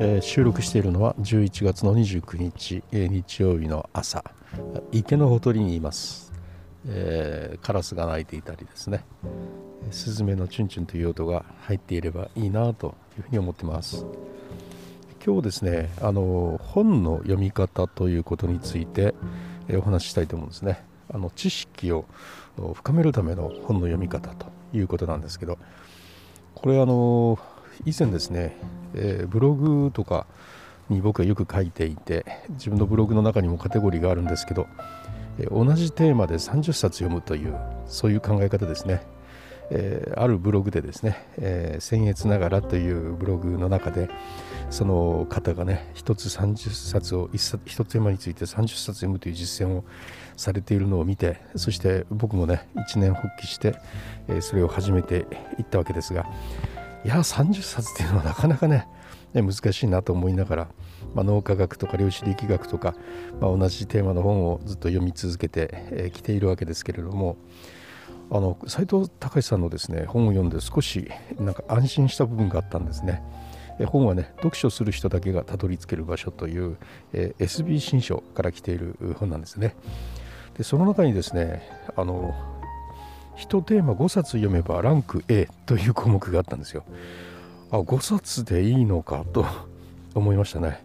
えー、収録しているのは11月の29日、えー、日曜日の朝池のほとりにいます、えー、カラスが鳴いていたりですね。スズメのチュンチュンという音が入っていればいいなというふうに思ってます。今日ですねあの本の読み方ということについて、えお話ししたいと思うんですね。あの知識を深めるための本の読み方ということなんですけどこれあの以前ですね、えー、ブログとかに僕はよく書いていて自分のブログの中にもカテゴリーがあるんですけど、えー、同じテーマで30冊読むというそういう考え方ですね、えー、あるブログでですね「えー、僭越ながら」というブログの中でその方がね一つ30冊を一つテーマについて30冊読むという実践をされているのを見てそして僕もね一年発起して、えー、それを始めていったわけですがいや30冊っていうのはなかなかね難しいなと思いながら、まあ、脳科学とか量子力学とか、まあ、同じテーマの本をずっと読み続けてき、ているわけですけれどもあの斉藤隆さんのですね本を読んで少しなんか安心した部分があったんですね。本はね読書する人だけがたどり着ける場所という、えー、SB 新書から来ている本なんですね。でその中にですねあの1テーマ5冊読めばランク A という項目があったんですよ。あ5冊でいいのか と思いましたね。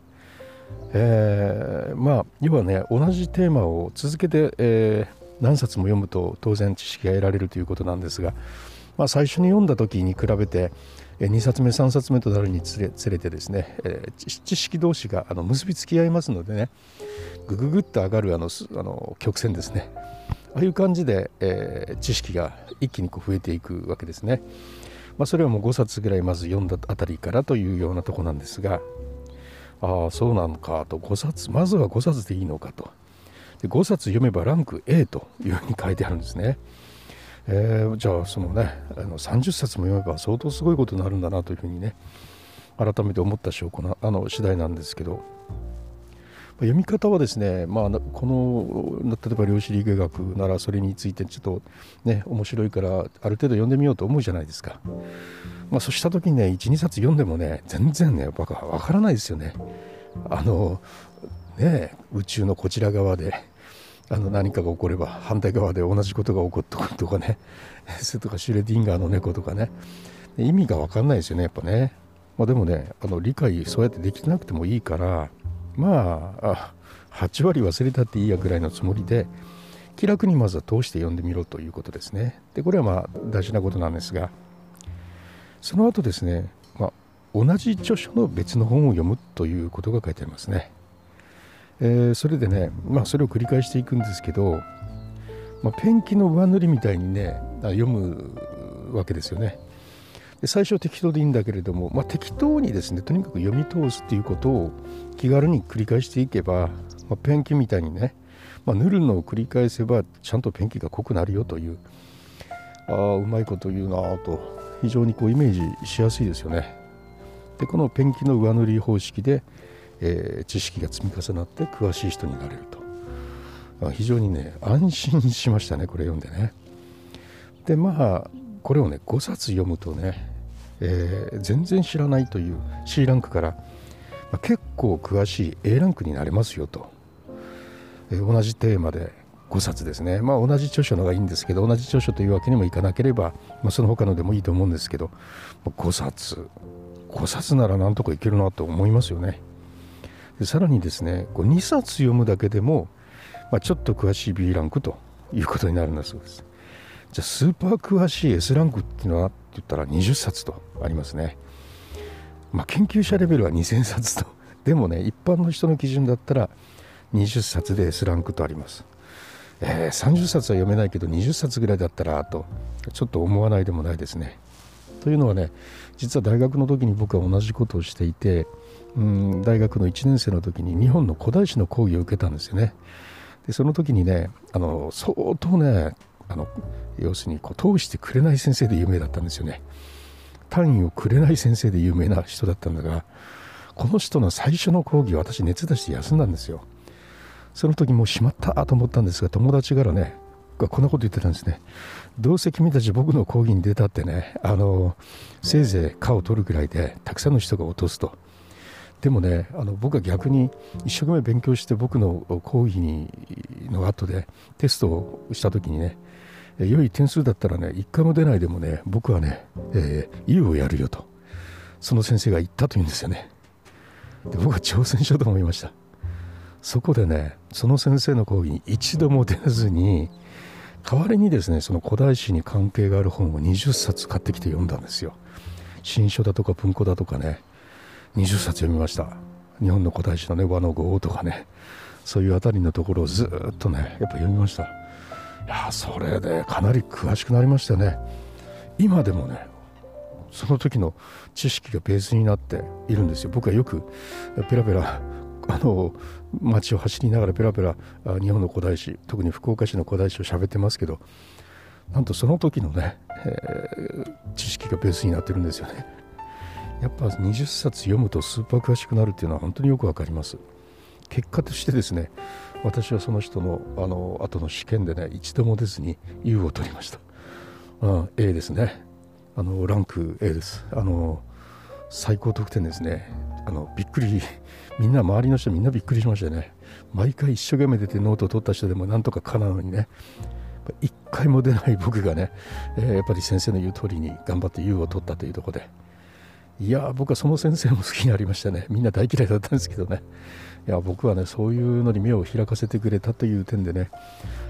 えー、まあ要はね同じテーマを続けて、えー、何冊も読むと当然知識が得られるということなんですが、まあ、最初に読んだ時に比べて2冊目3冊目となるにつれつれてですね、えー、知識同士があの結びつき合いますのでねぐぐぐっと上がるあのあの曲線ですねああいう感じで、えー、知識が一気にこう増えていくわけですね。まあ、それはもう5冊ぐらいまず読んだあたりからというようなとこなんですがああそうなのかと5冊まずは5冊でいいのかとで5冊読めばランク A というふうに書いてあるんですね。えー、じゃあそのねあの30冊も読めば相当すごいことになるんだなというふうにね改めて思った証拠なあの次第なんですけど読み方はですね、まあ、この例えば量子力学ならそれについてちょっとね面白いからある程度読んでみようと思うじゃないですか、まあ、そうした時にね12冊読んでもね全然ねバカわからないですよね。あのね宇宙のこちら側であの何かが起これば反対側で同じことが起こったとかね。それとかシュレディンガーの猫とかね。意味が分かんないですよねやっぱね、まあ、でもねあの理解そうやってできなくてもいいからまあ8割忘れたっていいやぐらいのつもりで気楽にまずは通して読んでみろということですねでこれはまあ大事なことなんですがその後ですね、まあ、同じ著書の別の本を読むということが書いてありますねえー、それでね、まあ、それを繰り返していくんですけど、まあ、ペンキの上塗りみたいにね読むわけですよね。で最初適当でいいんだけれども、まあ、適当にですねとにかく読み通すっていうことを気軽に繰り返していけば、まあ、ペンキみたいにね、まあ、塗るのを繰り返せばちゃんとペンキが濃くなるよというああうまいこと言うなと非常にこうイメージしやすいですよね。でこのペンキの上塗り方式でえー、知識が積み重なって詳しい人になれると非常にね安心しましたねこれ読んでねでまあこれをね5冊読むとね、えー、全然知らないという C ランクから、まあ、結構詳しい A ランクになれますよと、えー、同じテーマで5冊ですね。まあ同じ著書のがいいんですけど同じ著書というわけにもいかなければ、まあ、その他のでもいいと思うんですけど5冊。5冊ならなんとかいけるなと思いますよね。でさらにですねこう2冊読むだけでも、まあ、ちょっと詳しい B ランクということになるんだそうです。じゃあスーパー詳しい S ランクっていうのはって言ったら20冊とありますね。まあ、研究者レベルは2000冊と。でもね一般の人の基準だったら20冊で S ランクとあります、えー、30冊は読めないけど20冊ぐらいだったらと。ちょっと思わないでもないですね。というのはね実は大学の時に僕は同じことをしていてうん大学の1年生の時に日本の古代史の講義を受けたんですよね。でその時にねあの相当ねあの要するにこう通してくれない先生で有名だったんですよね。単位をくれない先生で有名な人だったんだがこの人の最初の講義私熱出して休んだんですよ。その時もうしまったと思ったんですが友達からねこんなこと言ってたんですね。どうせ君たち僕の講義に出たってねあのせいぜい科を取るぐらいでたくさんの人が落とすと。でもねあの僕は逆に一生懸命勉強して僕の講義にの後でテストをした時にね良い点数だったらね一回も出ないでもね僕はね、えー、U をやるよと。その先生が言ったというんですよね。で僕は挑戦しようと思いました。そこでねその先生の講義に一度も出ずに代わりにですねその古代史に関係がある本を20冊買ってきて読んだんですよ。新書だとか文庫だとかね20冊読みました。日本の古代史のね和の語とかねそういうあたりのところをずっとねやっぱ読みました。いやそれでかなり詳しくなりましたね。今でもねその時の知識がベースになっているんですよ。僕はよくペラペラあの街を走りながらペラペラ日本の古代史特に福岡市の古代史を喋ってますけどなんとその時のね、えー、知識がベースになってるんですよね。やっぱ20冊読むとスーパー詳しくなるっていうのは本当によくわかります。結果としてですね私はその人のあの後の試験でね一度も出ずに U を取りました、うん、A ですね。あのランク A です。あの最高得点ですね。あのびっくり。みんな周りの人みんなびっくりしましたね。毎回一生懸命出てノートを取った人でもなんとかかなのにね。一回も出ない僕がね、えー、やっぱり先生の言う通りに頑張って U を取ったというところで。いや僕はその先生も好きになりましたね。みんな大嫌いだったんですけどね。いや僕はねそういうのに目を開かせてくれたという点でね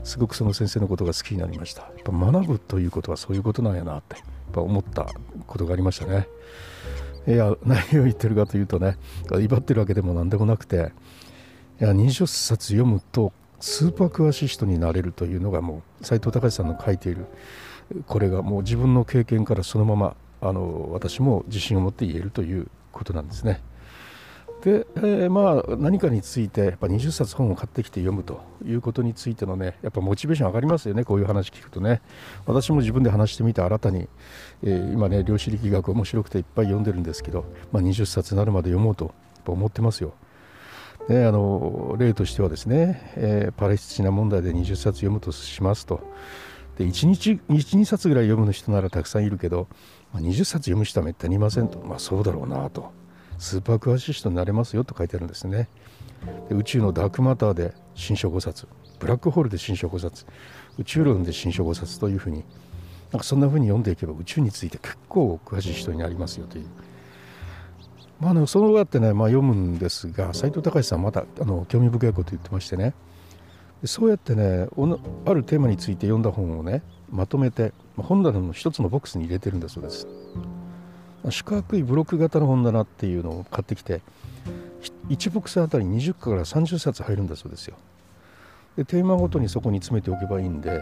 すごくその先生のことが好きになりました。やっぱ学ぶということはそういうことなんやなってやっぱ思ったことがありましたね。いや何を言ってるかというとね威張ってるわけでも何でもなくていや20冊読むとスーパー詳しい人になれるというのがもう斎藤隆さんの書いているこれがもう自分の経験からそのままあの私も自信を持って言えるということなんですね。で、えー、まあ何かについてやっぱ20冊本を買ってきて読むということについてのねやっぱモチベーション上がりますよねこういう話聞くとね私も自分で話してみて新たに、えー、今ね量子力学面白くていっぱい読んでるんですけど、まあ、20冊になるまで読もうと思ってますよ。であの例としてはですね、えー、パレスチナ問題で20冊読むとしますとで1日12冊ぐらい読む人ならたくさんいるけどまあ、20冊読む人はめったにいませんと、まあ、そうだろうなと。スーパー詳しい人になれますよと書いてあるんですね。で宇宙のダークマターで新書5冊。ブラックホールで新書5冊。宇宙論で新書5冊というふうに。なんかそんなふうに読んでいけば宇宙について結構詳しい人になりますよという。まあね、そのやってね、まあ、読むんですが斎藤隆さんまたあの興味深いこと言ってましてね。そうやってねあるテーマについて読んだ本をねまとめて本棚の一つのボックスに入れてるんだそうです。四角いブロック型の本棚っていうのを買ってきて1ボックスあたり20から30冊入るんだそうですよ。でテーマごとにそこに詰めておけばいいんで、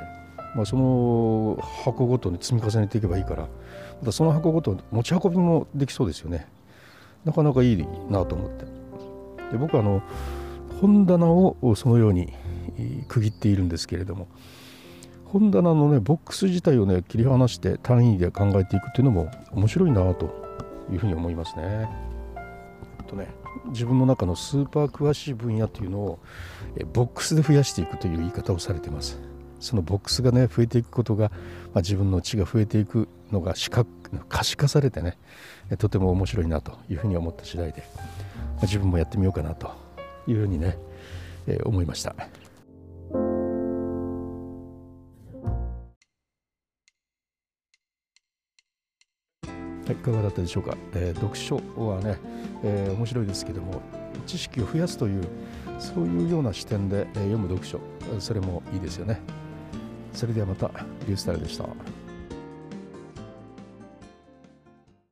まあ、その箱ごとに積み重ねていけばいいからまたその箱ごと持ち運びもできそうですよね。なかなかいいなと思って。で僕はあの本棚をそのように区切っているんですけれども本棚のねボックス自体をね切り離して単位で考えていくっていうのも面白いなというふうに思いますね。とね自分の中のスーパー詳しい分野というのをボックスで増やしていくという言い方をされてます。そのボックスがね増えていくことが、まあ、自分の知が増えていくのが視覚可視化されてねとても面白いなというふうに思った次第で、まあ、自分もやってみようかなというふうにね、えー、思いました。いかがだったでしょうか、えー、読書はね、えー、面白いですけども知識を増やすというそういうような視点で、え、読む読書それもいいですよね。それではまたリュースタイルでした。